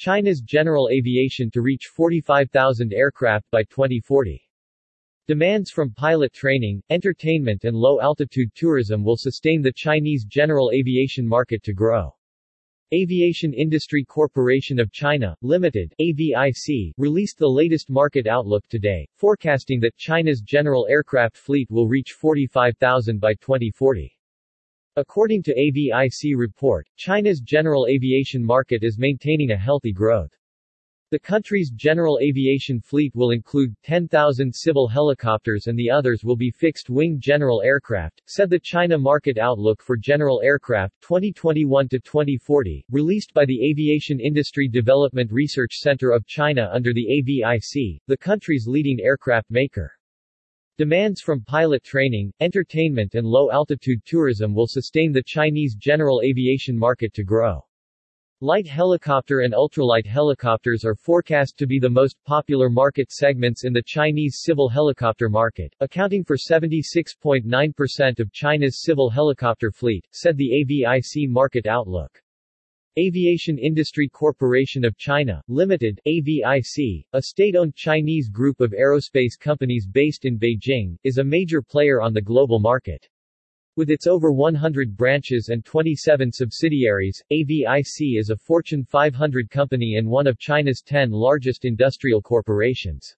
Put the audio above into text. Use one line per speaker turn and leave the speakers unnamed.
China's general aviation to reach 45,000 aircraft by 2040. Demands from pilot training, entertainment and low-altitude tourism will sustain the Chinese general aviation market to grow. Aviation Industry Corporation of China, Limited, AVIC, released the latest market outlook today, forecasting that China's general aircraft fleet will reach 45,000 by 2040. According to AVIC report, China's general aviation market is maintaining a healthy growth. The country's general aviation fleet will include 10,000 civil helicopters and the others will be fixed-wing general aircraft, said the China Market Outlook for General Aircraft 2021-2040, released by the Aviation Industry Development Research Center of China under the AVIC, the country's leading aircraft maker. Demands from pilot training, entertainment and low-altitude tourism will sustain the Chinese general aviation market to grow. Light helicopter and ultralight helicopters are forecast to be the most popular market segments in the Chinese civil helicopter market, accounting for 76.9% of China's civil helicopter fleet, said the AVIC Market Outlook. Aviation Industry Corporation of China, Limited, AVIC, a state-owned Chinese group of aerospace companies based in Beijing, is a major player on the global market. With its over 100 branches and 27 subsidiaries, AVIC is a Fortune 500 company and one of China's 10 largest industrial corporations.